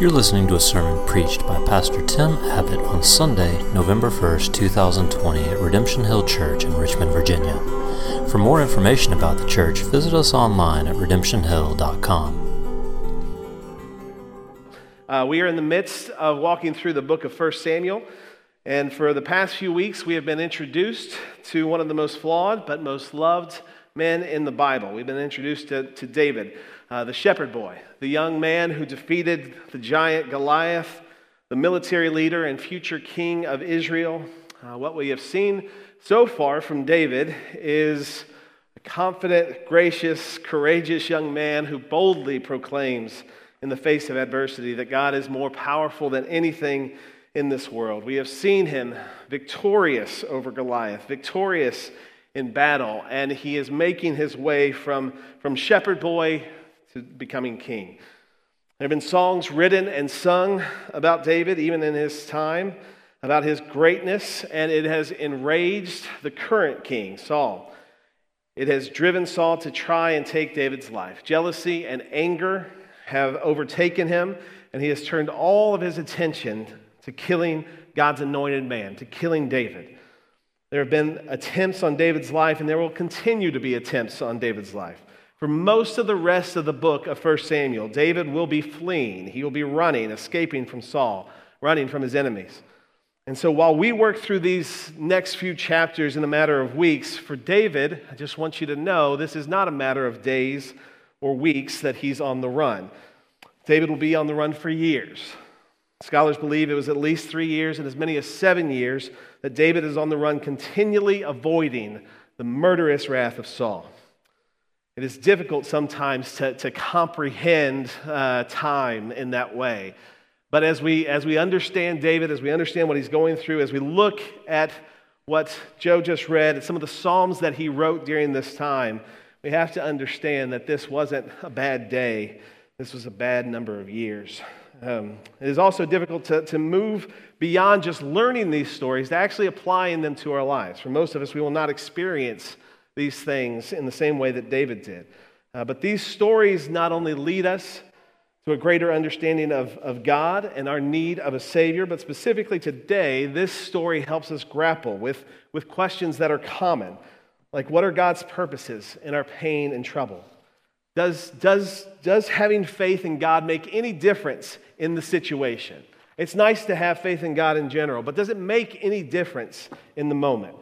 You're listening to a sermon preached by Pastor Tim Abbott on Sunday, November 1st, 2020, at Redemption Hill Church in Richmond, Virginia. For more information about the church, visit us online at redemptionhill.com. Uh, we are in the midst of walking through the book of 1 Samuel, and for the past few weeks, we have been introduced to one of the most flawed but most loved men in the Bible. We've been introduced to, to David uh, the shepherd boy, the young man who defeated the giant Goliath, the military leader and future king of Israel. Uh, what we have seen so far from David is a confident, gracious, courageous young man who boldly proclaims in the face of adversity that God is more powerful than anything in this world. We have seen him victorious over Goliath, victorious in battle, and he is making his way from, from shepherd boy to becoming king. There have been songs written and sung about David, even in his time, about his greatness, and it has enraged the current king, Saul. It has driven Saul to try and take David's life. Jealousy and anger have overtaken him, and he has turned all of his attention to killing God's anointed man, to killing David. There have been attempts on David's life, and there will continue to be attempts on David's life. For most of the rest of the book of 1 Samuel, David will be fleeing. He will be running, escaping from Saul, running from his enemies. And so while we work through these next few chapters in a matter of weeks, for David, I just want you to know this is not a matter of days or weeks that he's on the run. David will be on the run for years. Scholars believe it was at least three years and as many as seven years that David is on the run, continually avoiding the murderous wrath of Saul. It is difficult sometimes to, to comprehend uh, time in that way. But as we, as we understand David, as we understand what he's going through, as we look at what Joe just read, at some of the Psalms that he wrote during this time, we have to understand that this wasn't a bad day. This was a bad number of years. Um, it is also difficult to, to move beyond just learning these stories to actually applying them to our lives. For most of us, we will not experience these things in the same way that David did. Uh, but these stories not only lead us to a greater understanding of, of God and our need of a Savior, but specifically today, this story helps us grapple with, with questions that are common, like what are God's purposes in our pain and trouble? Does, does, does having faith in God make any difference in the situation? It's nice to have faith in God in general, but does it make any difference in the moment?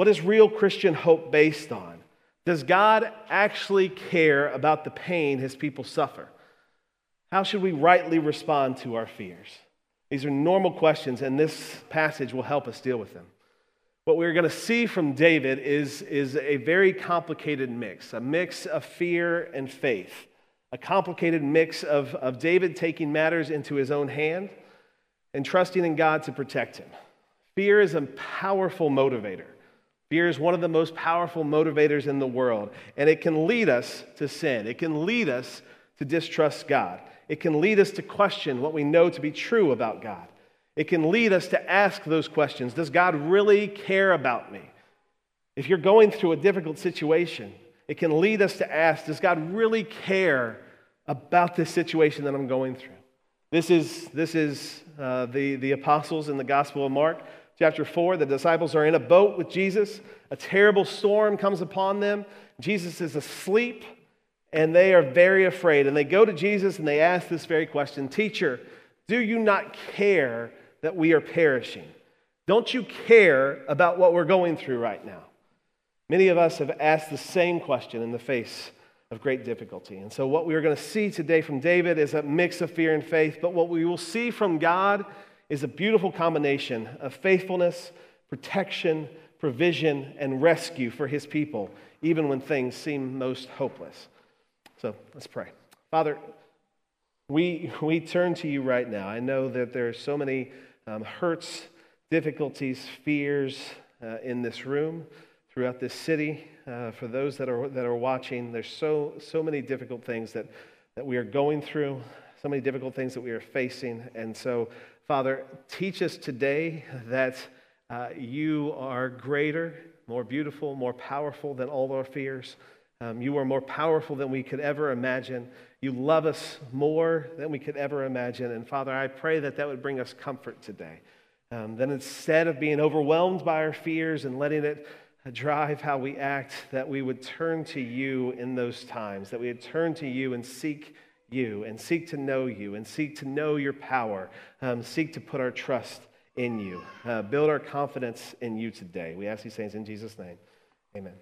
What is real Christian hope based on? Does God actually care about the pain his people suffer? How should we rightly respond to our fears? These are normal questions, and this passage will help us deal with them. What we're going to see from David is, is a very complicated mix a mix of fear and faith, a complicated mix of, of David taking matters into his own hand and trusting in God to protect him. Fear is a powerful motivator. Fear is one of the most powerful motivators in the world, and it can lead us to sin. It can lead us to distrust God. It can lead us to question what we know to be true about God. It can lead us to ask those questions Does God really care about me? If you're going through a difficult situation, it can lead us to ask Does God really care about this situation that I'm going through? This is, this is uh, the, the apostles in the Gospel of Mark. Chapter 4, the disciples are in a boat with Jesus. A terrible storm comes upon them. Jesus is asleep, and they are very afraid. And they go to Jesus and they ask this very question Teacher, do you not care that we are perishing? Don't you care about what we're going through right now? Many of us have asked the same question in the face of great difficulty. And so, what we are going to see today from David is a mix of fear and faith, but what we will see from God is a beautiful combination of faithfulness, protection, provision, and rescue for his people, even when things seem most hopeless. So let's pray. Father, we, we turn to you right now. I know that there are so many um, hurts, difficulties, fears uh, in this room, throughout this city. Uh, for those that are, that are watching, there's so, so many difficult things that, that we are going through, so many difficult things that we are facing. And so Father, teach us today that uh, you are greater, more beautiful, more powerful than all our fears. Um, you are more powerful than we could ever imagine. You love us more than we could ever imagine. And Father, I pray that that would bring us comfort today. Um, that instead of being overwhelmed by our fears and letting it drive how we act, that we would turn to you in those times, that we would turn to you and seek you and seek to know you and seek to know your power, um, seek to put our trust in you, uh, build our confidence in you today. We ask these things in Jesus' name. Amen.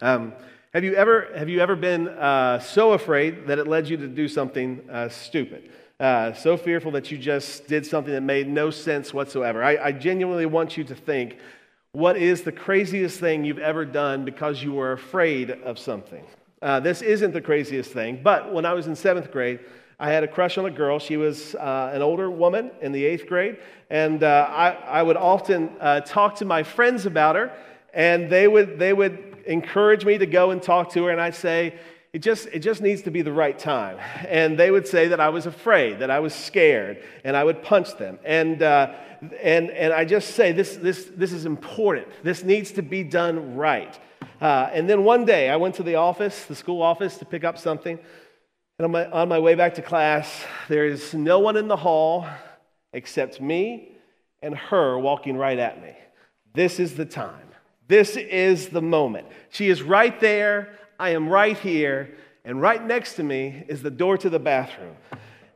Um, have you ever, have you ever been uh, so afraid that it led you to do something uh, stupid? Uh, so fearful that you just did something that made no sense whatsoever. I, I genuinely want you to think what is the craziest thing you've ever done because you were afraid of something? Uh, this isn't the craziest thing, but when I was in seventh grade, I had a crush on a girl. She was uh, an older woman in the eighth grade, and uh, I, I, would often uh, talk to my friends about her, and they would, they would encourage me to go and talk to her, and I'd say, it just, it just needs to be the right time. And they would say that I was afraid, that I was scared, and I would punch them. And, uh, and, and I just say, this, this, this is important. This needs to be done right. Uh, and then one day, I went to the office, the school office, to pick up something. And on my, on my way back to class, there is no one in the hall except me and her walking right at me. This is the time. This is the moment. She is right there. I am right here. And right next to me is the door to the bathroom.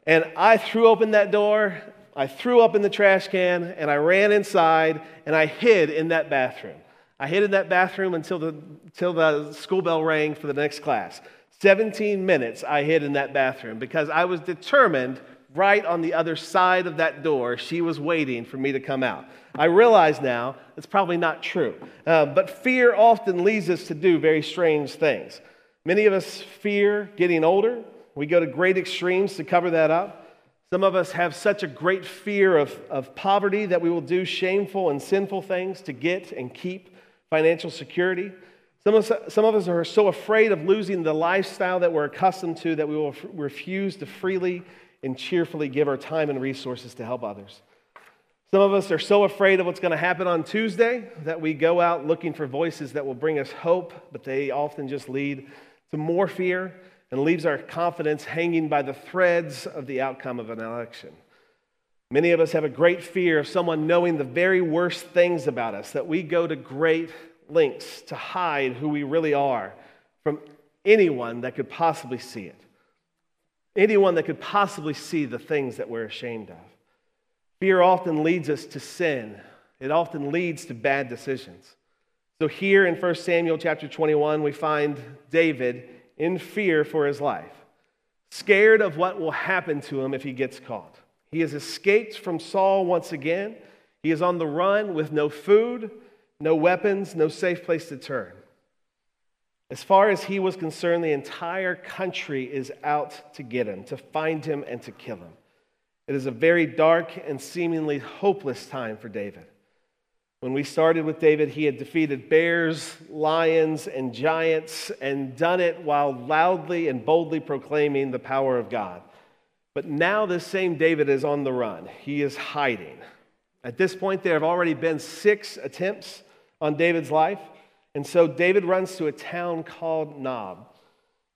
And I threw open that door, I threw up in the trash can, and I ran inside and I hid in that bathroom. I hid in that bathroom until the, until the school bell rang for the next class. 17 minutes I hid in that bathroom because I was determined right on the other side of that door, she was waiting for me to come out. I realize now it's probably not true. Uh, but fear often leads us to do very strange things. Many of us fear getting older. We go to great extremes to cover that up. Some of us have such a great fear of, of poverty that we will do shameful and sinful things to get and keep financial security. Some of, us, some of us are so afraid of losing the lifestyle that we're accustomed to that we will f- refuse to freely and cheerfully give our time and resources to help others. Some of us are so afraid of what's going to happen on Tuesday that we go out looking for voices that will bring us hope, but they often just lead to more fear and leaves our confidence hanging by the threads of the outcome of an election. Many of us have a great fear of someone knowing the very worst things about us, that we go to great lengths to hide who we really are from anyone that could possibly see it, anyone that could possibly see the things that we're ashamed of. Fear often leads us to sin. It often leads to bad decisions. So here in 1 Samuel chapter 21, we find David in fear for his life, scared of what will happen to him if he gets caught. He has escaped from Saul once again. He is on the run with no food, no weapons, no safe place to turn. As far as he was concerned, the entire country is out to get him, to find him, and to kill him. It is a very dark and seemingly hopeless time for David. When we started with David, he had defeated bears, lions, and giants, and done it while loudly and boldly proclaiming the power of God. But now, this same David is on the run. He is hiding. At this point, there have already been six attempts on David's life. And so David runs to a town called Nob.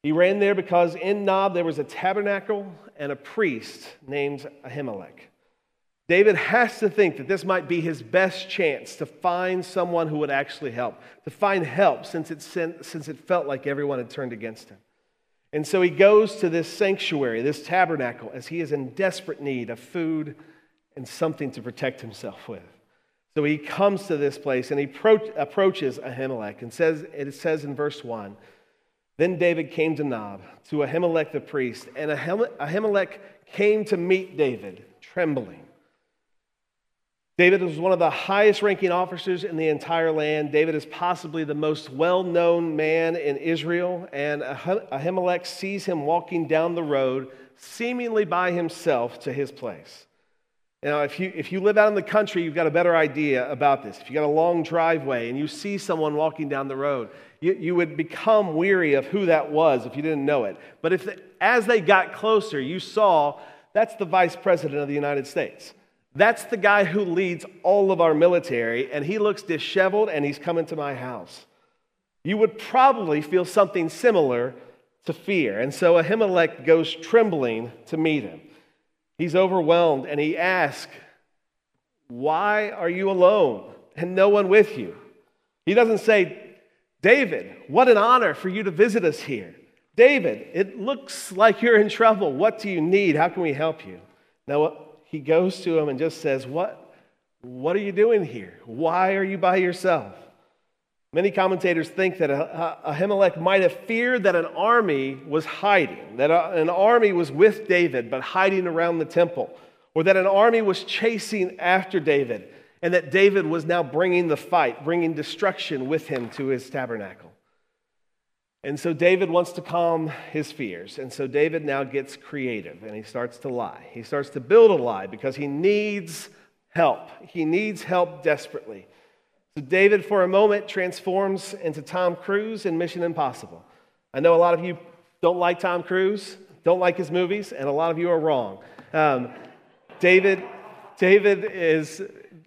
He ran there because in Nob there was a tabernacle and a priest named Ahimelech. David has to think that this might be his best chance to find someone who would actually help, to find help since it, since it felt like everyone had turned against him. And so he goes to this sanctuary, this tabernacle, as he is in desperate need of food and something to protect himself with. So he comes to this place and he pro- approaches Ahimelech and says, it says in verse 1 then David came to Nob, to Ahimelech the priest, and Ahimelech came to meet David, trembling. David was one of the highest ranking officers in the entire land. David is possibly the most well known man in Israel, and Ahimelech sees him walking down the road, seemingly by himself, to his place. Now, if you, if you live out in the country, you've got a better idea about this. If you got a long driveway and you see someone walking down the road, you, you would become weary of who that was if you didn't know it. But if the, as they got closer, you saw that's the vice president of the United States. That's the guy who leads all of our military, and he looks disheveled and he's coming to my house. you would probably feel something similar to fear. And so Ahimelech goes trembling to meet him. He's overwhelmed and he asks, Why are you alone and no one with you? He doesn't say, David, what an honor for you to visit us here. David, it looks like you're in trouble. What do you need? How can we help you? Now, he goes to him and just says, What, what are you doing here? Why are you by yourself? Many commentators think that Ahimelech might have feared that an army was hiding, that an army was with David but hiding around the temple, or that an army was chasing after David, and that David was now bringing the fight, bringing destruction with him to his tabernacle. And so David wants to calm his fears. And so David now gets creative and he starts to lie. He starts to build a lie because he needs help. He needs help desperately. So David, for a moment, transforms into Tom Cruise in Mission Impossible. I know a lot of you don't like Tom Cruise, don't like his movies, and a lot of you are wrong. Um, David, David is,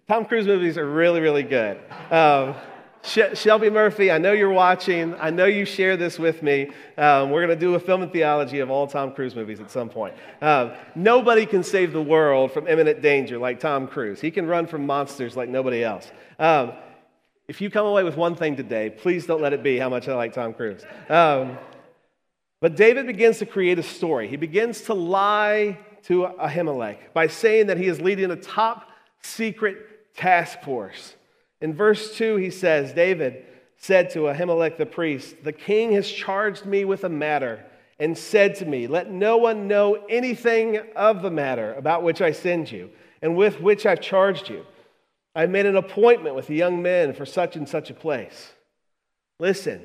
Tom Cruise movies are really, really good. Um, Shelby Murphy, I know you're watching. I know you share this with me. Um, we're going to do a film and theology of all Tom Cruise movies at some point. Um, nobody can save the world from imminent danger like Tom Cruise. He can run from monsters like nobody else. Um, if you come away with one thing today, please don't let it be how much I like Tom Cruise. Um, but David begins to create a story. He begins to lie to Ahimelech by saying that he is leading a top secret task force. In verse 2, he says, David said to Ahimelech the priest, The king has charged me with a matter and said to me, Let no one know anything of the matter about which I send you and with which I've charged you. I've made an appointment with the young men for such and such a place. Listen,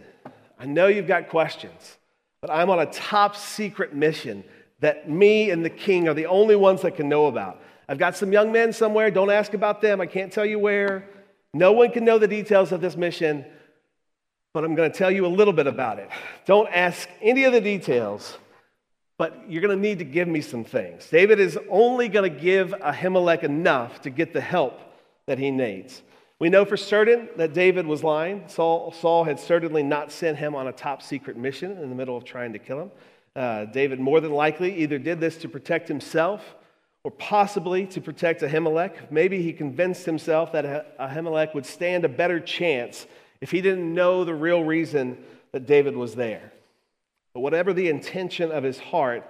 I know you've got questions, but I'm on a top secret mission that me and the king are the only ones that can know about. I've got some young men somewhere. Don't ask about them. I can't tell you where. No one can know the details of this mission, but I'm going to tell you a little bit about it. Don't ask any of the details, but you're going to need to give me some things. David is only going to give Ahimelech enough to get the help that he needs. We know for certain that David was lying. Saul, Saul had certainly not sent him on a top secret mission in the middle of trying to kill him. Uh, David more than likely either did this to protect himself or possibly to protect Ahimelech. Maybe he convinced himself that Ahimelech would stand a better chance if he didn't know the real reason that David was there. But whatever the intention of his heart,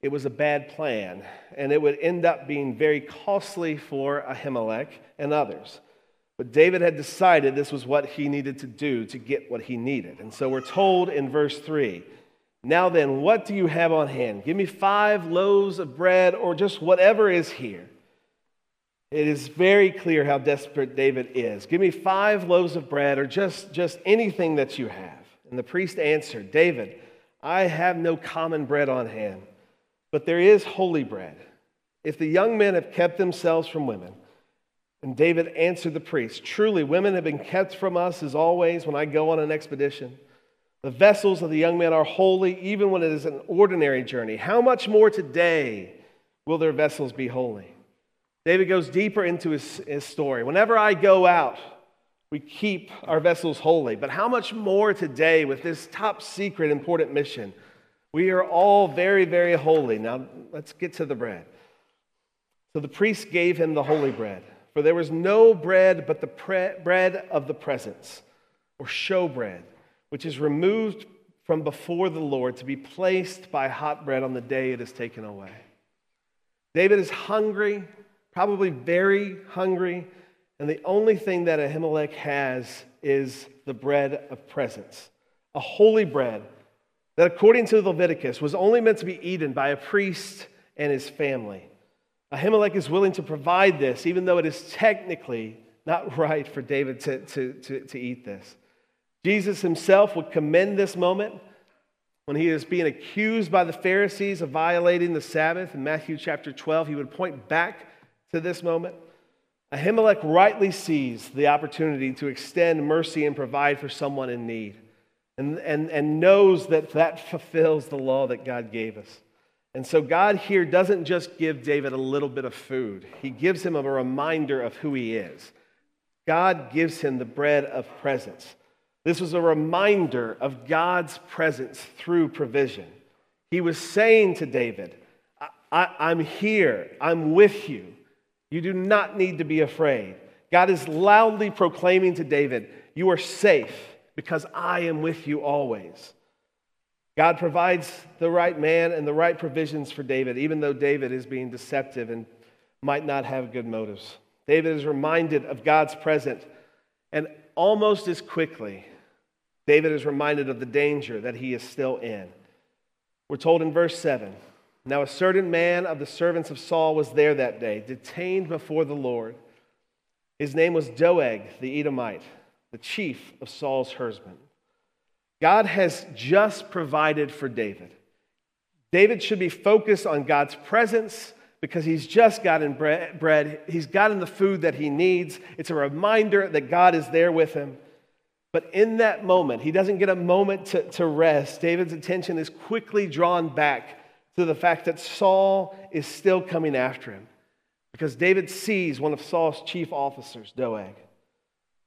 it was a bad plan, and it would end up being very costly for Ahimelech and others. But David had decided this was what he needed to do to get what he needed. And so we're told in verse 3 now then, what do you have on hand? Give me five loaves of bread or just whatever is here. It is very clear how desperate David is. Give me five loaves of bread or just, just anything that you have. And the priest answered, David, I have no common bread on hand, but there is holy bread. If the young men have kept themselves from women, and David answered the priest, Truly, women have been kept from us as always when I go on an expedition. The vessels of the young men are holy, even when it is an ordinary journey. How much more today will their vessels be holy? David goes deeper into his, his story. Whenever I go out, we keep our vessels holy. But how much more today with this top secret important mission? We are all very, very holy. Now, let's get to the bread. So the priest gave him the holy bread, for there was no bread but the pre- bread of the presence, or show bread which is removed from before the Lord to be placed by hot bread on the day it is taken away. David is hungry, probably very hungry, and the only thing that Ahimelech has is the bread of presence, a holy bread that, according to Leviticus, was only meant to be eaten by a priest and his family. Ahimelech is willing to provide this, even though it is technically not right for David to, to, to, to eat this. Jesus himself would commend this moment when he is being accused by the Pharisees of violating the Sabbath in Matthew chapter 12. He would point back to this moment. Ahimelech rightly sees the opportunity to extend mercy and provide for someone in need and, and, and knows that that fulfills the law that God gave us. And so God here doesn't just give David a little bit of food, he gives him a reminder of who he is. God gives him the bread of presence This was a reminder of God's presence through provision. He was saying to David, I, am here, I'm with you. You do not need to be afraid. God is loudly proclaiming to David, You are safe because I am with you always. God provides the right man and the right provisions for David, even though David is being deceptive and might not have good motives. David is reminded of God's presence, and almost as quickly, David is reminded of the danger that he is still in. We're told in verse 7 Now a certain man of the servants of Saul was there that day, detained before the Lord. His name was Doeg the Edomite, the chief of Saul's herdsmen. God has just provided for David. David should be focused on God's presence because he's just gotten bread. He's gotten the food that he needs. It's a reminder that God is there with him. But in that moment, he doesn't get a moment to, to rest. David's attention is quickly drawn back to the fact that Saul is still coming after him because David sees one of Saul's chief officers, Doeg.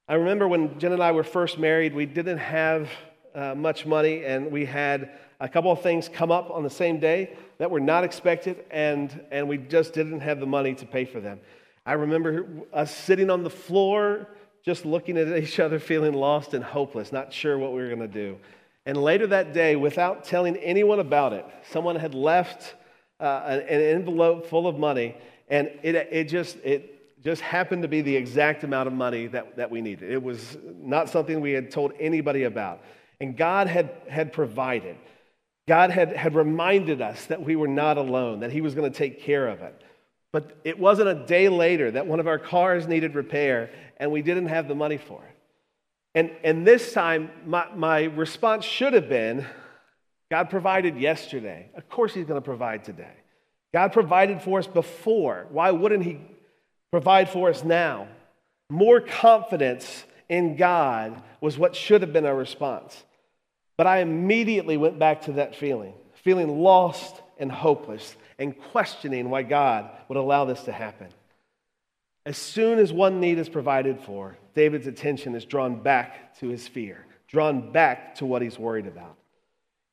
I remember when Jen and I were first married, we didn't have uh, much money, and we had a couple of things come up on the same day that were not expected, and, and we just didn't have the money to pay for them. I remember us sitting on the floor, just looking at each other, feeling lost and hopeless, not sure what we were going to do. And later that day, without telling anyone about it, someone had left uh, an envelope full of money, and it, it, just, it just happened to be the exact amount of money that, that we needed. It was not something we had told anybody about. And God had, had provided. God had, had reminded us that we were not alone, that He was going to take care of it. But it wasn't a day later that one of our cars needed repair and we didn't have the money for it. And, and this time, my, my response should have been God provided yesterday. Of course, He's going to provide today. God provided for us before. Why wouldn't He provide for us now? More confidence in God was what should have been our response. But I immediately went back to that feeling, feeling lost and hopeless and questioning why God would allow this to happen. As soon as one need is provided for, David's attention is drawn back to his fear, drawn back to what he's worried about.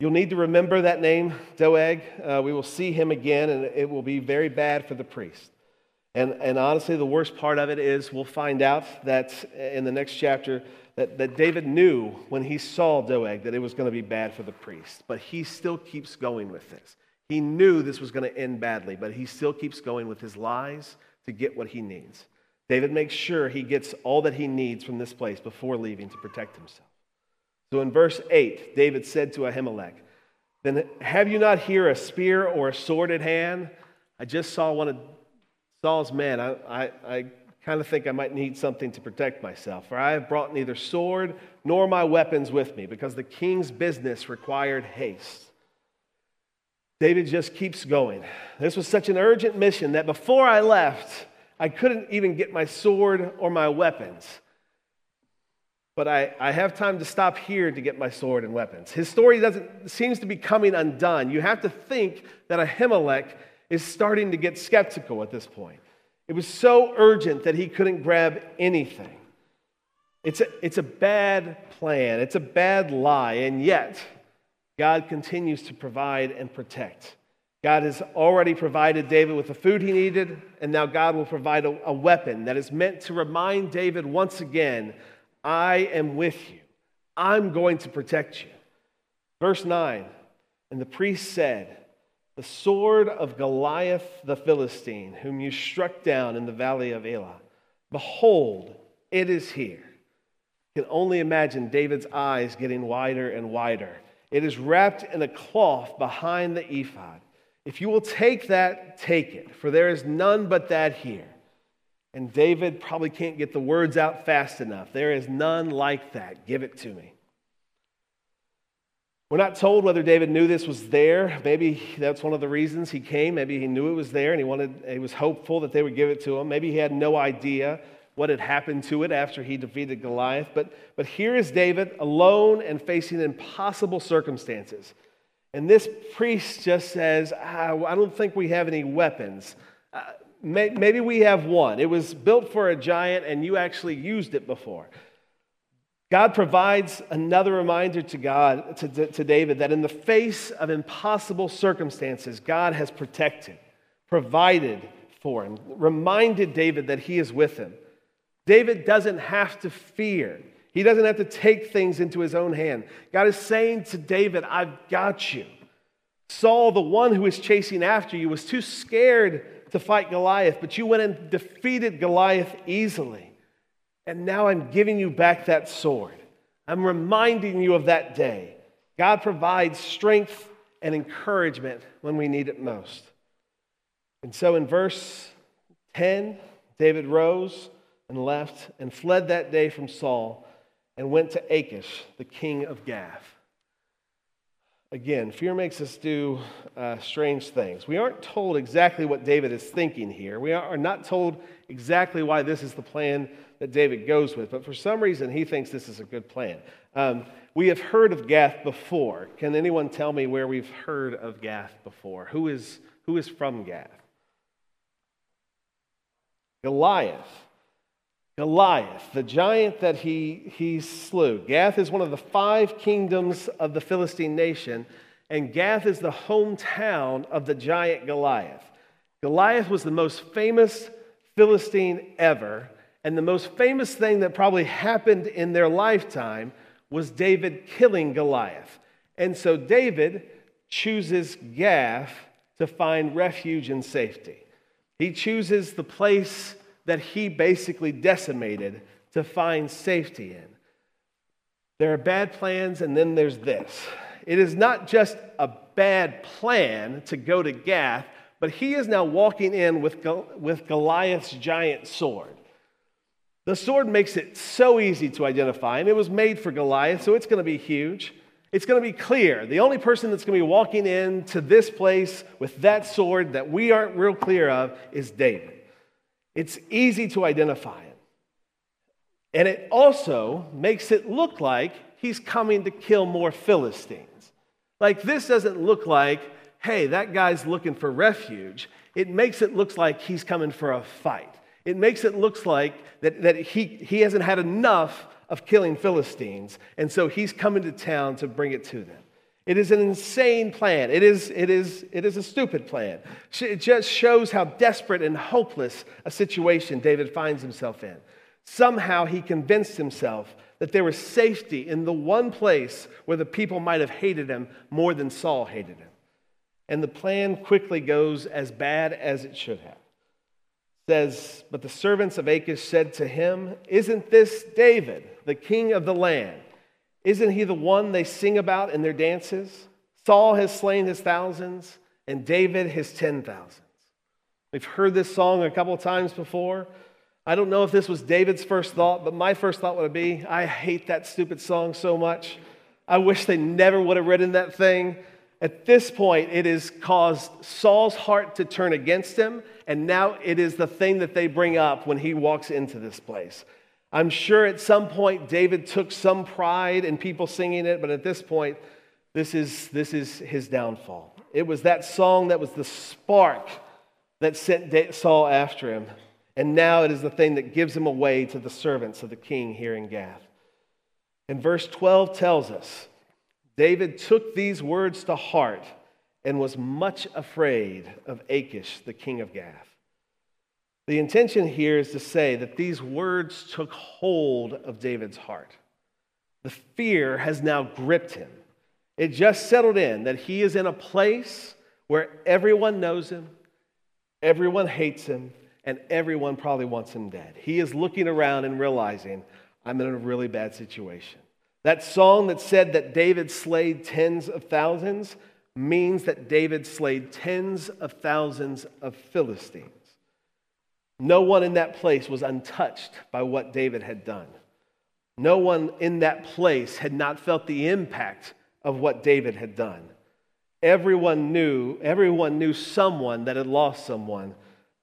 You'll need to remember that name, Doeg. Uh, we will see him again, and it will be very bad for the priest. And, and honestly, the worst part of it is we'll find out that in the next chapter that, that David knew when he saw Doeg that it was going to be bad for the priest, but he still keeps going with this. He knew this was going to end badly, but he still keeps going with his lies to get what he needs. David makes sure he gets all that he needs from this place before leaving to protect himself. So in verse 8, David said to Ahimelech, Then have you not here a spear or a sword at hand? I just saw one of Saul's men. I, I, I kind of think I might need something to protect myself, for I have brought neither sword nor my weapons with me, because the king's business required haste. David just keeps going. This was such an urgent mission that before I left, I couldn't even get my sword or my weapons. But I, I have time to stop here to get my sword and weapons. His story doesn't seems to be coming undone. You have to think that Ahimelech is starting to get skeptical at this point. It was so urgent that he couldn't grab anything. It's a, it's a bad plan, it's a bad lie, and yet God continues to provide and protect. God has already provided David with the food he needed, and now God will provide a, a weapon that is meant to remind David once again I am with you, I'm going to protect you. Verse 9 And the priest said, the sword of Goliath the Philistine, whom you struck down in the valley of Elah. Behold, it is here. You can only imagine David's eyes getting wider and wider. It is wrapped in a cloth behind the ephod. If you will take that, take it, for there is none but that here. And David probably can't get the words out fast enough. There is none like that. Give it to me. We're not told whether David knew this was there. Maybe that's one of the reasons he came. Maybe he knew it was there and he wanted he was hopeful that they would give it to him. Maybe he had no idea what had happened to it after he defeated Goliath. But, but here is David alone and facing impossible circumstances. And this priest just says, ah, I don't think we have any weapons. Uh, may, maybe we have one. It was built for a giant and you actually used it before. God provides another reminder to God to, to, David that in the face of impossible circumstances, God has protected, provided for him, reminded David that he is with him. David doesn't have to fear. He doesn't have to take things into his own hand. God is saying to David, I've got you. Saul, the one who was chasing after you, was too scared to fight Goliath, but you went and defeated Goliath easily. And now I'm giving you back that sword. I'm reminding you of that day. God provides strength and encouragement when we need it most. And so in verse 10, David rose and left and fled that day from Saul and went to Achish, the king of Gath. Again, fear makes us do uh, strange things. We aren't told exactly what David is thinking here. We are not told exactly why this is the plan that David goes with, but for some reason he thinks this is a good plan. Um, we have heard of Gath before. Can anyone tell me where we've heard of Gath before? Who is, who is from Gath? Goliath. Goliath, the giant that he, he slew. Gath is one of the five kingdoms of the Philistine nation, and Gath is the hometown of the giant Goliath. Goliath was the most famous Philistine ever, and the most famous thing that probably happened in their lifetime was David killing Goliath. And so David chooses Gath to find refuge and safety. He chooses the place that he basically decimated to find safety in. There are bad plans, and then there's this. It is not just a bad plan to go to Gath, but he is now walking in with, with Goliath's giant sword. The sword makes it so easy to identify, and it was made for Goliath, so it's going to be huge. It's going to be clear. The only person that's going to be walking in to this place with that sword that we aren't real clear of is David. It's easy to identify him. And it also makes it look like he's coming to kill more Philistines. Like, this doesn't look like, hey, that guy's looking for refuge. It makes it look like he's coming for a fight. It makes it look like that, that he, he hasn't had enough of killing Philistines, and so he's coming to town to bring it to them. It is an insane plan. It is, it, is, it is a stupid plan. It just shows how desperate and hopeless a situation David finds himself in. Somehow he convinced himself that there was safety in the one place where the people might have hated him more than Saul hated him. And the plan quickly goes as bad as it should have. Says, But the servants of Achish said to him, Isn't this David, the king of the land? Isn't he the one they sing about in their dances? Saul has slain his thousands, and David his ten thousands. We've heard this song a couple times before. I don't know if this was David's first thought, but my first thought would be I hate that stupid song so much. I wish they never would have written that thing. At this point, it has caused Saul's heart to turn against him, and now it is the thing that they bring up when he walks into this place. I'm sure at some point David took some pride in people singing it, but at this point, this is, this is his downfall. It was that song that was the spark that sent Saul after him. And now it is the thing that gives him away to the servants of the king here in Gath. And verse 12 tells us David took these words to heart and was much afraid of Achish, the king of Gath. The intention here is to say that these words took hold of David's heart. The fear has now gripped him. It just settled in that he is in a place where everyone knows him, everyone hates him, and everyone probably wants him dead. He is looking around and realizing, I'm in a really bad situation. That song that said that David slayed tens of thousands means that David slayed tens of thousands of Philistines. No one in that place was untouched by what David had done. No one in that place had not felt the impact of what David had done. Everyone knew, everyone knew someone that had lost someone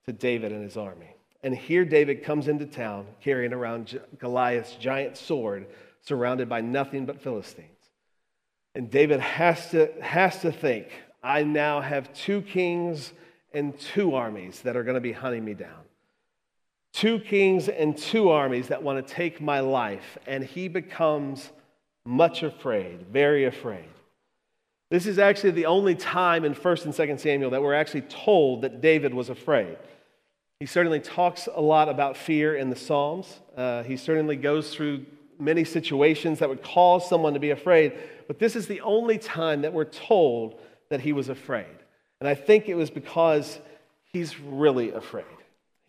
to David and his army. And here David comes into town carrying around Goliath's giant sword, surrounded by nothing but Philistines. And David has to, has to think, I now have two kings and two armies that are going to be hunting me down. Two kings and two armies that want to take my life. And he becomes much afraid, very afraid. This is actually the only time in 1st and 2nd Samuel that we're actually told that David was afraid. He certainly talks a lot about fear in the Psalms. Uh, he certainly goes through many situations that would cause someone to be afraid, but this is the only time that we're told that he was afraid. And I think it was because he's really afraid.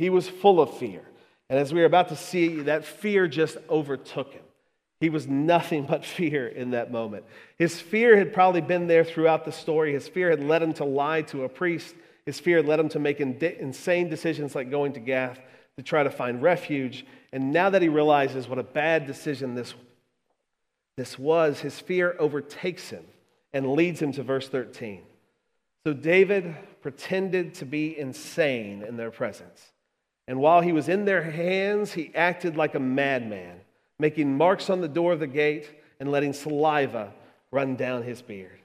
He was full of fear. And as we are about to see, that fear just overtook him. He was nothing but fear in that moment. His fear had probably been there throughout the story. His fear had led him to lie to a priest. His fear had led him to make insane decisions like going to Gath to try to find refuge. And now that he realizes what a bad decision this, this was, his fear overtakes him and leads him to verse 13. So David pretended to be insane in their presence. And while he was in their hands, he acted like a madman, making marks on the door of the gate and letting saliva run down his beard.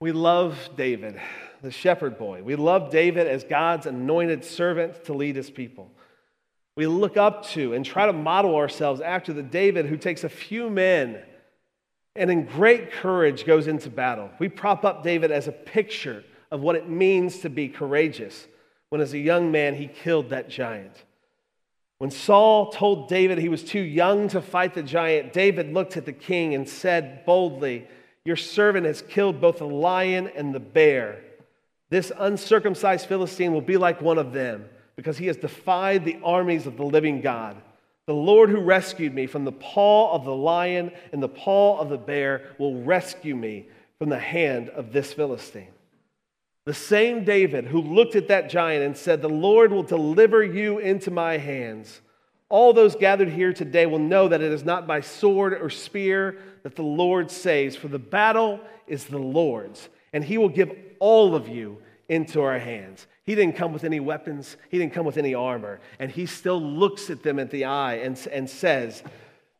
We love David, the shepherd boy. We love David as God's anointed servant to lead his people. We look up to and try to model ourselves after the David who takes a few men and in great courage goes into battle. We prop up David as a picture of what it means to be courageous when, as a young man, he killed that giant. When Saul told David he was too young to fight the giant, David looked at the king and said boldly, Your servant has killed both the lion and the bear. This uncircumcised Philistine will be like one of them because he has defied the armies of the living God. The Lord who rescued me from the paw of the lion and the paw of the bear will rescue me from the hand of this Philistine. The same David who looked at that giant and said, The Lord will deliver you into my hands. All those gathered here today will know that it is not by sword or spear that the Lord saves, for the battle is the Lord's, and he will give all of you into our hands. He didn't come with any weapons, he didn't come with any armor, and he still looks at them at the eye and, and says,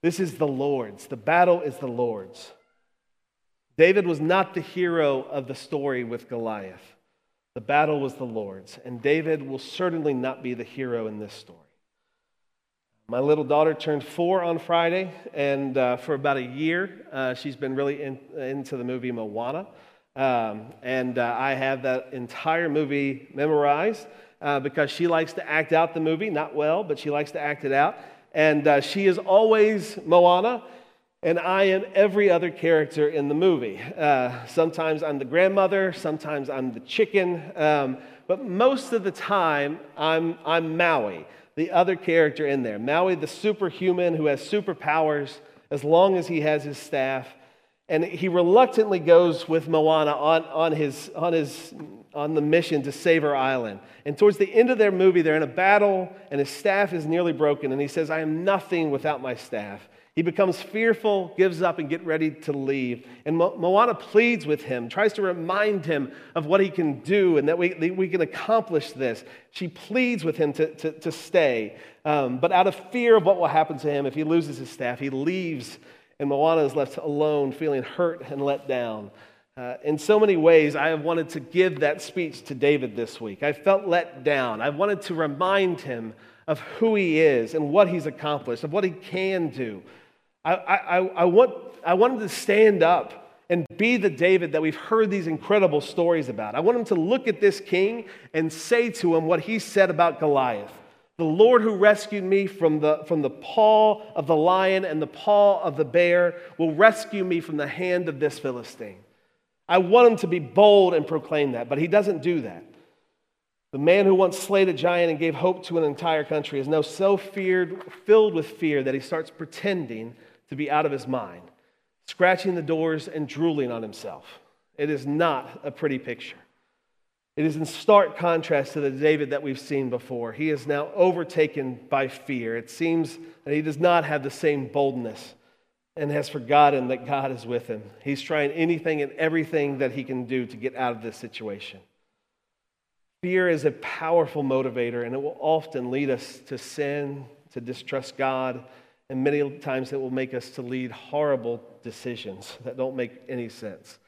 This is the Lord's. The battle is the Lord's. David was not the hero of the story with Goliath. The battle was the Lord's, and David will certainly not be the hero in this story. My little daughter turned four on Friday, and uh, for about a year, uh, she's been really in, into the movie Moana. Um, and uh, I have that entire movie memorized uh, because she likes to act out the movie, not well, but she likes to act it out. And uh, she is always Moana, and I am every other character in the movie. Uh, sometimes I'm the grandmother, sometimes I'm the chicken, um, but most of the time I'm, I'm Maui, the other character in there. Maui, the superhuman who has superpowers as long as he has his staff. And he reluctantly goes with Moana on, on, his, on, his, on the mission to save her island. And towards the end of their movie, they're in a battle, and his staff is nearly broken. And he says, I am nothing without my staff. He becomes fearful, gives up, and get ready to leave. And Mo- Moana pleads with him, tries to remind him of what he can do and that we, that we can accomplish this. She pleads with him to, to, to stay. Um, but out of fear of what will happen to him if he loses his staff, he leaves, and Moana is left alone, feeling hurt and let down. Uh, in so many ways, I have wanted to give that speech to David this week. I felt let down. I wanted to remind him of who he is and what he's accomplished, of what he can do. I, I, I, want, I wanted to stand up and be the David that we've heard these incredible stories about. I want him to look at this king and say to him what he said about Goliath. The Lord who rescued me from the, from the paw of the lion and the paw of the bear will rescue me from the hand of this Philistine. I want him to be bold and proclaim that, but he doesn't do that. The man who once slayed a giant and gave hope to an entire country is now so feared, filled with fear that he starts pretending to be out of his mind, scratching the doors and drooling on himself. It is not a pretty picture. It is in stark contrast to the David that we've seen before. He is now overtaken by fear. It seems that he does not have the same boldness and has forgotten that God is with him. He's trying anything and everything that he can do to get out of this situation. Fear is a powerful motivator, and it will often lead us to sin, to distrust God, and many times it will make us to lead horrible decisions that don't make any sense.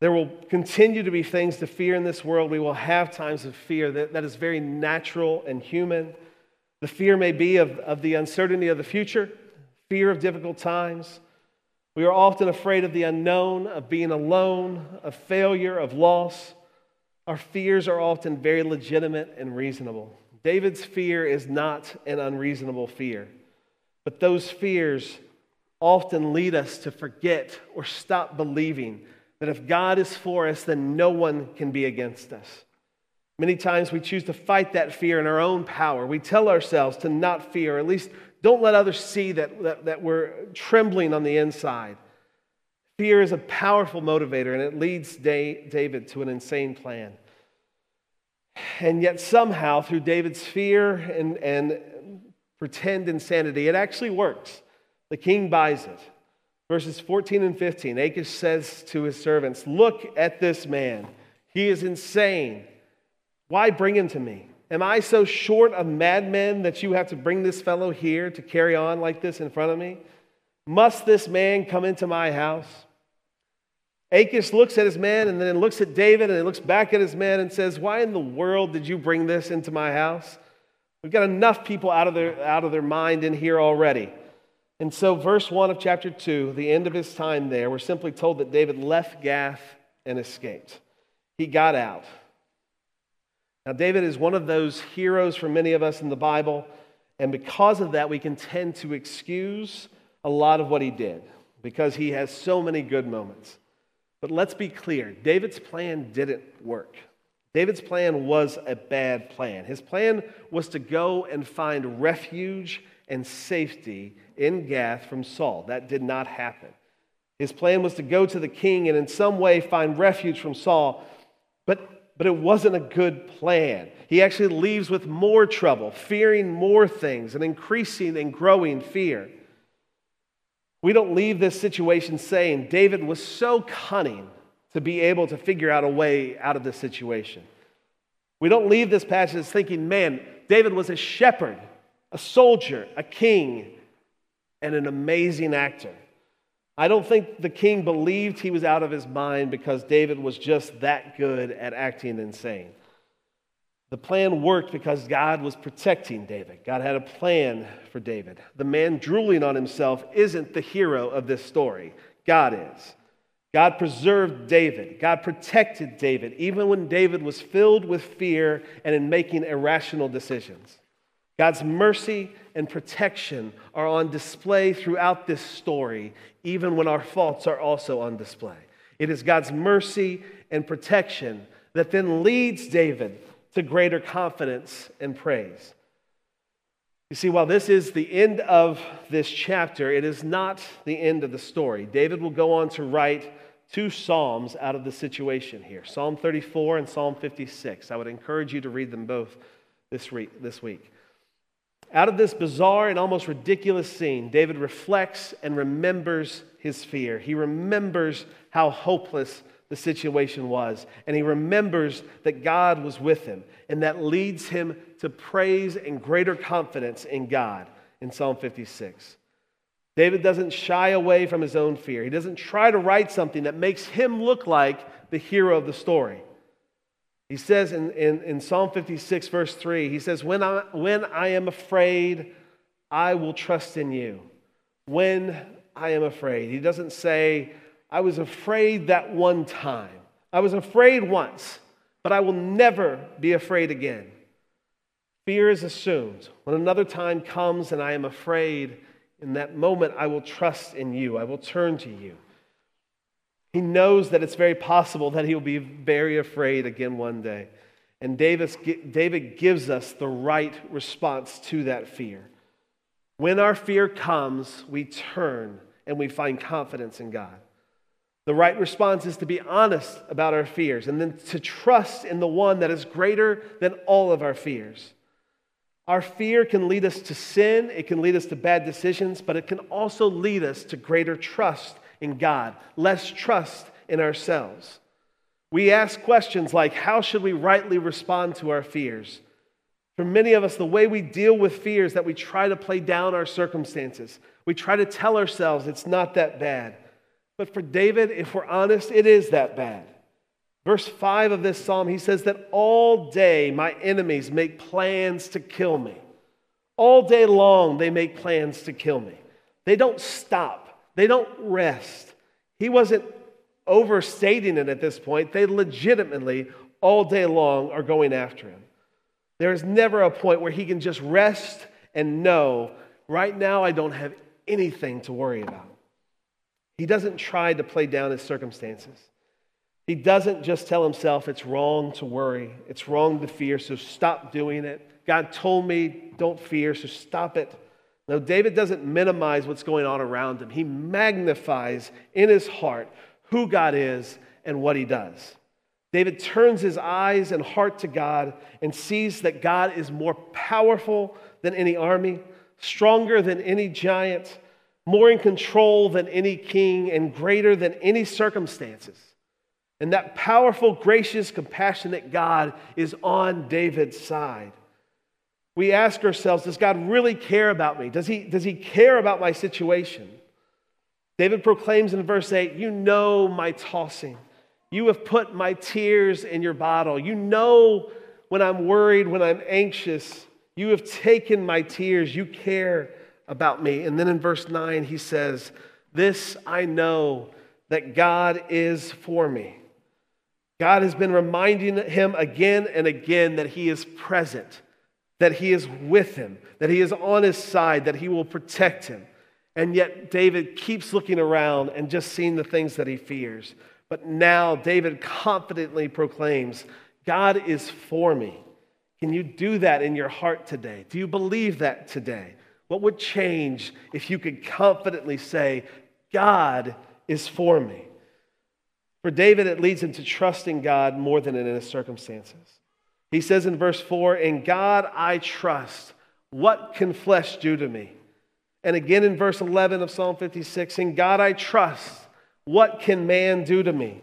There will continue to be things to fear in this world. We will have times of fear that, that is very natural and human. The fear may be of, of the uncertainty of the future, fear of difficult times. We are often afraid of the unknown, of being alone, of failure, of loss. Our fears are often very legitimate and reasonable. David's fear is not an unreasonable fear, but those fears often lead us to forget or stop believing that if God is for us, then no one can be against us. Many times we choose to fight that fear in our own power. We tell ourselves to not fear, or at least don't let others see that, that, that we're trembling on the inside. Fear is a powerful motivator, and it leads David to an insane plan. And yet, somehow, through David's fear and, and pretend insanity, it actually works. The king buys it. Verses 14 and 15 Achish says to his servants, Look at this man. He is insane. Why bring him to me? Am I so short of madmen that you have to bring this fellow here to carry on like this in front of me? Must this man come into my house? Achish looks at his man and then looks at David and he looks back at his man and says, Why in the world did you bring this into my house? We've got enough people out of their, out of their mind in here already. And so, verse 1 of chapter 2, the end of his time there, we're simply told that David left Gath and escaped. He got out. Now, David is one of those heroes for many of us in the Bible, and because of that, we can tend to excuse a lot of what he did because he has so many good moments. But let's be clear David's plan didn't work. David's plan was a bad plan. His plan was to go and find refuge and safety in Gath from Saul. That did not happen. His plan was to go to the king and in some way find refuge from Saul, but, but it wasn't a good plan. He actually leaves with more trouble, fearing more things, and increasing and growing fear. We don't leave this situation saying David was so cunning to be able to figure out a way out of this situation. We don't leave this passage thinking, man, David was a shepherd, a soldier, a king, and an amazing actor. I don't think the king believed he was out of his mind because David was just that good at acting insane. The plan worked because God was protecting David. God had a plan for David. The man drooling on himself isn't the hero of this story, God is. God preserved David. God protected David, even when David was filled with fear and in making irrational decisions. God's mercy and protection are on display throughout this story, even when our faults are also on display. It is God's mercy and protection that then leads David to greater confidence and praise. You see, while this is the end of this chapter, it is not the end of the story. David will go on to write two Psalms out of the situation here Psalm 34 and Psalm 56. I would encourage you to read them both this week. Out of this bizarre and almost ridiculous scene, David reflects and remembers his fear. He remembers how hopeless the situation was, and he remembers that God was with him, and that leads him to praise and greater confidence in God in Psalm 56. David doesn't shy away from his own fear. He doesn't try to write something that makes him look like the hero of the story. He says in, in, in Psalm 56, verse 3, he says, when I, when I am afraid, I will trust in you. When I am afraid. He doesn't say, I was afraid that one time. I was afraid once, but I will never be afraid again. Fear is assumed. When another time comes and I am afraid, in that moment I will trust in you. I will turn to you. He knows that it's very possible that he'll be very afraid again one day. And David gives us the right response to that fear. When our fear comes, we turn and we find confidence in God. The right response is to be honest about our fears and then to trust in the one that is greater than all of our fears. Our fear can lead us to sin, it can lead us to bad decisions, but it can also lead us to greater trust in God, less trust in ourselves. We ask questions like how should we rightly respond to our fears? For many of us, the way we deal with fear is that we try to play down our circumstances. We try to tell ourselves it's not that bad. But for David, if we're honest, it is that bad. Verse 5 of this psalm, he says that all day my enemies make plans to kill me. All day long, they make plans to kill me. They don't stop, they don't rest. He wasn't overstating it at this point. They legitimately, all day long, are going after him. There is never a point where he can just rest and know, right now, I don't have anything to worry about. He doesn't try to play down his circumstances. He doesn't just tell himself it's wrong to worry, it's wrong to fear, so stop doing it. God told me don't fear, so stop it. No, David doesn't minimize what's going on around him. He magnifies in his heart who God is and what he does. David turns his eyes and heart to God and sees that God is more powerful than any army, stronger than any giant, more in control than any king, and greater than any circumstances. And that powerful, gracious, compassionate God is on David's side. We ask ourselves, does God really care about me? Does he, does he care about my situation? David proclaims in verse 8, You know my tossing. You have put my tears in your bottle. You know when I'm worried, when I'm anxious. You have taken my tears. You care about me. And then in verse 9, he says, This I know that God is for me. God has been reminding him again and again that he is present, that he is with him, that he is on his side, that he will protect him. And yet, David keeps looking around and just seeing the things that he fears. But now, David confidently proclaims, God is for me. Can you do that in your heart today? Do you believe that today? What would change if you could confidently say, God is for me? For David, it leads him to trusting God more than in his circumstances. He says in verse 4 In God I trust. What can flesh do to me? And again in verse 11 of Psalm 56 In God I trust. What can man do to me?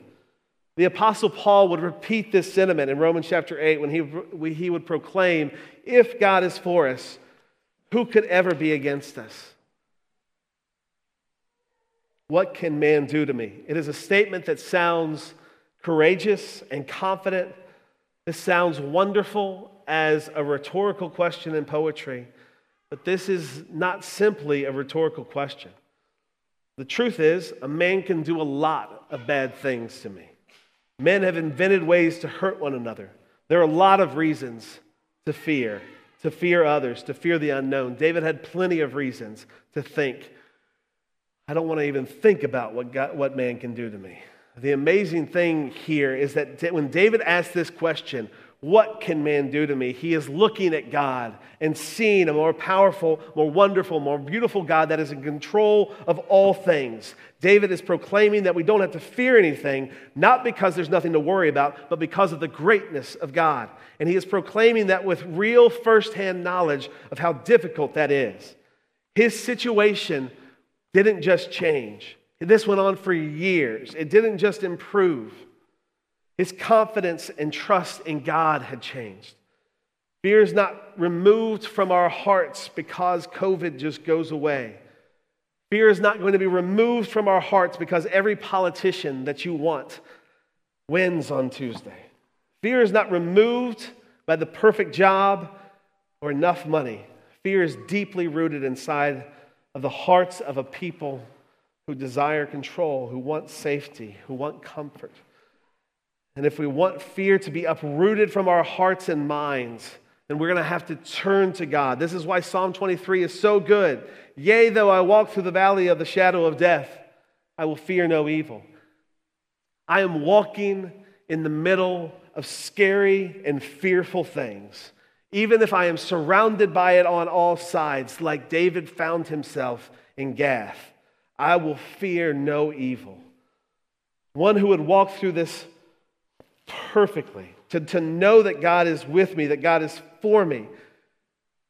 The Apostle Paul would repeat this sentiment in Romans chapter 8 when he, he would proclaim, If God is for us, who could ever be against us? What can man do to me? It is a statement that sounds courageous and confident. This sounds wonderful as a rhetorical question in poetry, but this is not simply a rhetorical question. The truth is, a man can do a lot of bad things to me. Men have invented ways to hurt one another. There are a lot of reasons to fear, to fear others, to fear the unknown. David had plenty of reasons to think I don't want to even think about what, God, what man can do to me. The amazing thing here is that when David asked this question, what can man do to me? He is looking at God and seeing a more powerful, more wonderful, more beautiful God that is in control of all things. David is proclaiming that we don't have to fear anything, not because there's nothing to worry about, but because of the greatness of God. And he is proclaiming that with real firsthand knowledge of how difficult that is. His situation didn't just change, this went on for years. It didn't just improve. His confidence and trust in God had changed. Fear is not removed from our hearts because COVID just goes away. Fear is not going to be removed from our hearts because every politician that you want wins on Tuesday. Fear is not removed by the perfect job or enough money. Fear is deeply rooted inside of the hearts of a people who desire control, who want safety, who want comfort. And if we want fear to be uprooted from our hearts and minds, then we're going to have to turn to God. This is why Psalm 23 is so good. Yea, though I walk through the valley of the shadow of death, I will fear no evil. I am walking in the middle of scary and fearful things even if I am surrounded by it on all sides, like David found himself in Gath, I will fear no evil. One who would walk through this perfectly, to, to know that God is with me, that God is for me.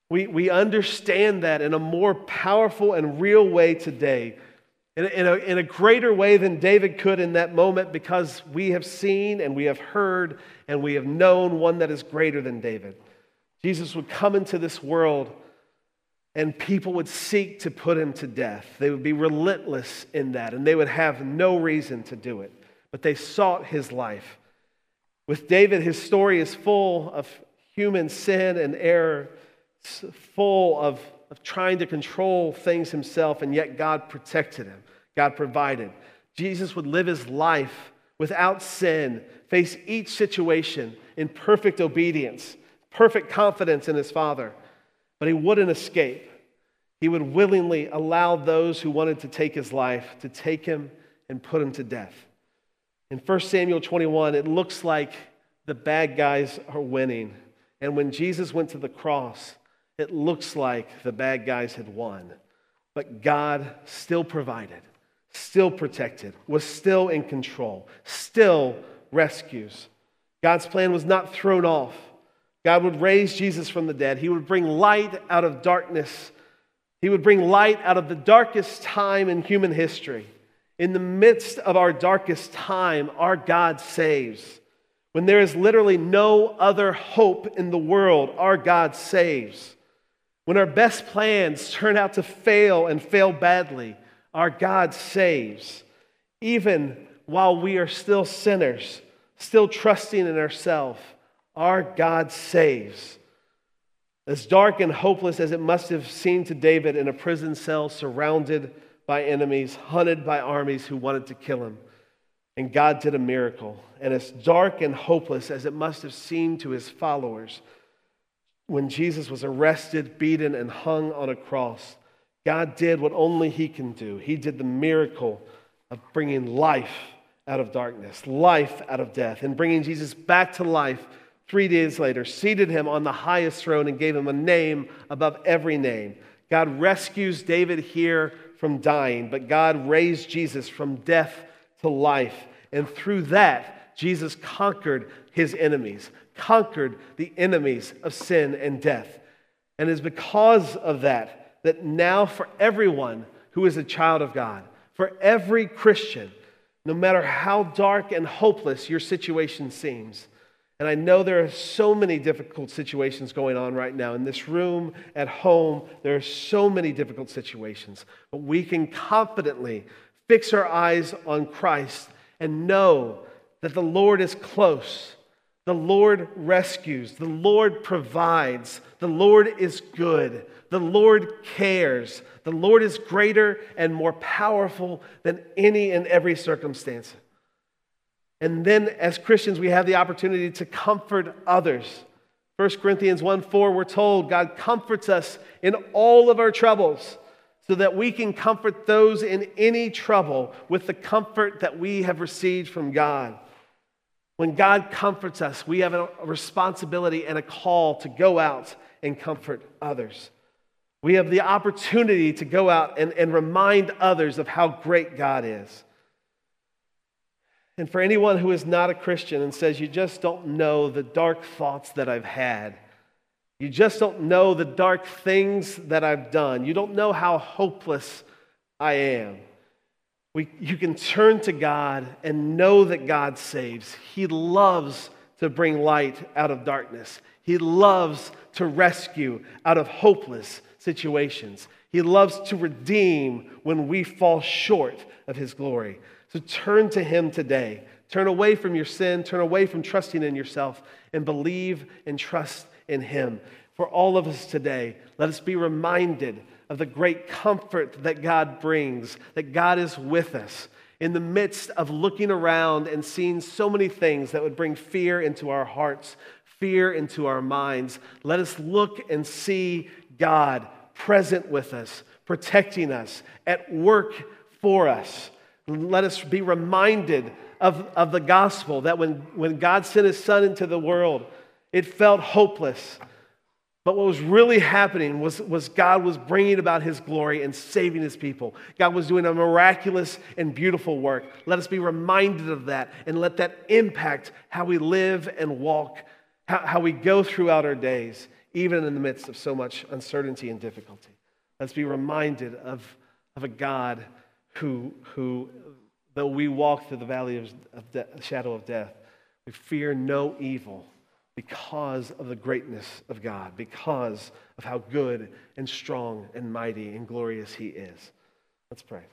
We, we understand that in a more powerful and real way today, in in, a, in a greater way than David could in that moment, because we have seen and we have heard and we have known one that is greater than David. Jesus would come into this world and people would seek to put him to death. They would be relentless in that, and they would have no reason to do it. But they sought his life. With David, his story is full of human sin and error, full of, of trying to control things himself, and yet God protected him. God provided. Jesus would live his life without sin, face each situation in perfect obedience, perfect confidence in his Father. But he wouldn't escape. He would willingly allow those who wanted to take his life to take him and put him to death. In 1 Samuel 21, it looks like the bad guys are winning. And when Jesus went to the cross, it looks like the bad guys had won. But God still provided, still protected, was still in control, still rescues. God's plan was not thrown off. God would raise Jesus from the dead. He would bring light out of darkness. He would bring light out of the darkest time in human history. In the midst of our darkest time, our God saves. When there is literally no other hope in the world, our God saves. When our best plans turn out to fail and fail badly, our God saves. Even while we are still sinners, still trusting in ourselves, our God saves. As dark and hopeless as it must have seemed to David in a prison cell, surrounded by enemies, hunted by armies who wanted to kill him, and God did a miracle. And as dark and hopeless as it must have seemed to his followers, when Jesus was arrested, beaten, and hung on a cross, God did what only He can do. He did the miracle of bringing life out of darkness, life out of death, and bringing Jesus back to life three days later, seated him on the highest throne and gave him a name above every name. God rescues David here from dying, but God raised Jesus from death to life. And through that, Jesus conquered his enemies, conquered the enemies of sin and death. And it's because of that that now, for everyone who is a child of God, for every Christian, no matter how dark and hopeless your situation seems, and I know there are so many difficult situations going on right now in this room, at home. There are so many difficult situations. But we can confidently fix our eyes on Christ and know that the Lord is close. The Lord rescues. The Lord provides. The Lord is good. The Lord cares. The Lord is greater and more powerful than any and every circumstance. And then, as Christians, we have the opportunity to comfort others. 1 Corinthians 1 4, we're told God comforts us in all of our troubles so that we can comfort those in any trouble with the comfort that we have received from God. When God comforts us, we have a responsibility and a call to go out and comfort others. We have the opportunity to go out and, and remind others of how great God is. And for anyone who is not a Christian and says, You just don't know the dark thoughts that I've had, you just don't know the dark things that I've done, you don't know how hopeless I am. We, you can turn to God and know that God saves. He loves to bring light out of darkness, He loves to rescue out of hopeless situations. He loves to redeem when we fall short of His glory. So turn to Him today. Turn away from your sin, turn away from trusting in yourself, and believe and trust in Him. For all of us today, let us be reminded of the great comfort that God brings, that God is with us in the midst of looking around and seeing so many things that would bring fear into our hearts, fear into our minds. Let us look and see God present with us, protecting us, at work for us. Let us be reminded of, of the gospel that when, when God sent his son into the world, it felt hopeless. But what was really happening was, was God was bringing about his glory and saving his people. God was doing a miraculous and beautiful work. Let us be reminded of that and let that impact how we live and walk, how, how we go throughout our days, even in the midst of so much uncertainty and difficulty. Let's be reminded of, of a God who, who though we walk through the valley of, of de- shadow of death, we fear no evil because of the greatness of God, because of how good and strong and mighty and glorious He is. Let's pray.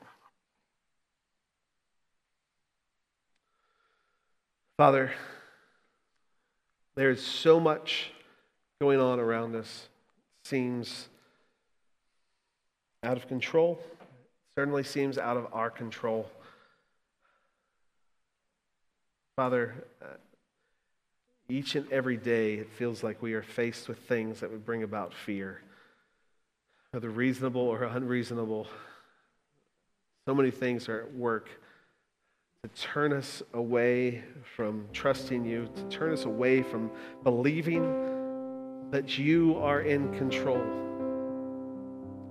Father, there is so much going on around us. Seems out of control. Certainly seems out of our control. Father, uh, each and every day it feels like we are faced with things that would bring about fear, whether reasonable or unreasonable. So many things are at work to turn us away from trusting you, to turn us away from believing that you are in control,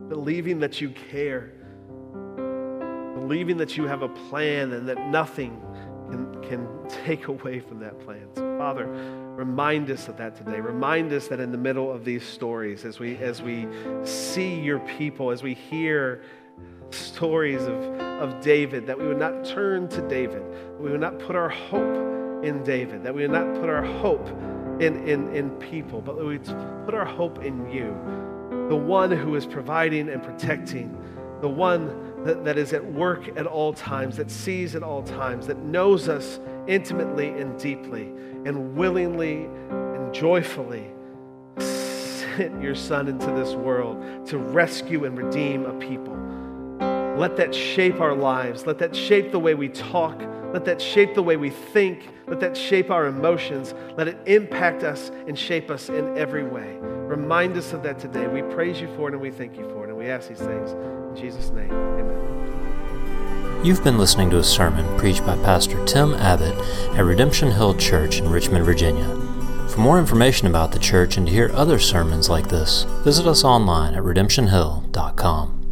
believing that you care, believing that you have a plan and that nothing can, can take away from that plan. So, Father, remind us of that today. Remind us that in the middle of these stories, as we, as we see your people, as we hear stories of, of David, that we would not turn to David, we would not put our hope in David, that we would not put our hope in, in, in people, but we would put our hope in you, the one who is providing and protecting, the one that, that is at work at all times, that sees at all times, that knows us intimately and deeply, and willingly and joyfully sent your Son into this world to rescue and redeem a people. Let that shape our lives. Let that shape the way we talk. Let that shape the way we think. Let that shape our emotions. Let it impact us and shape us in every way. Remind us of that today. We praise you for it and we thank you for it. And we ask these things in Jesus' name. Amen. You've been listening to a sermon preached by Pastor Tim Abbott at Redemption Hill Church in Richmond, Virginia. For more information about the church and to hear other sermons like this, visit us online at redemptionhill.com.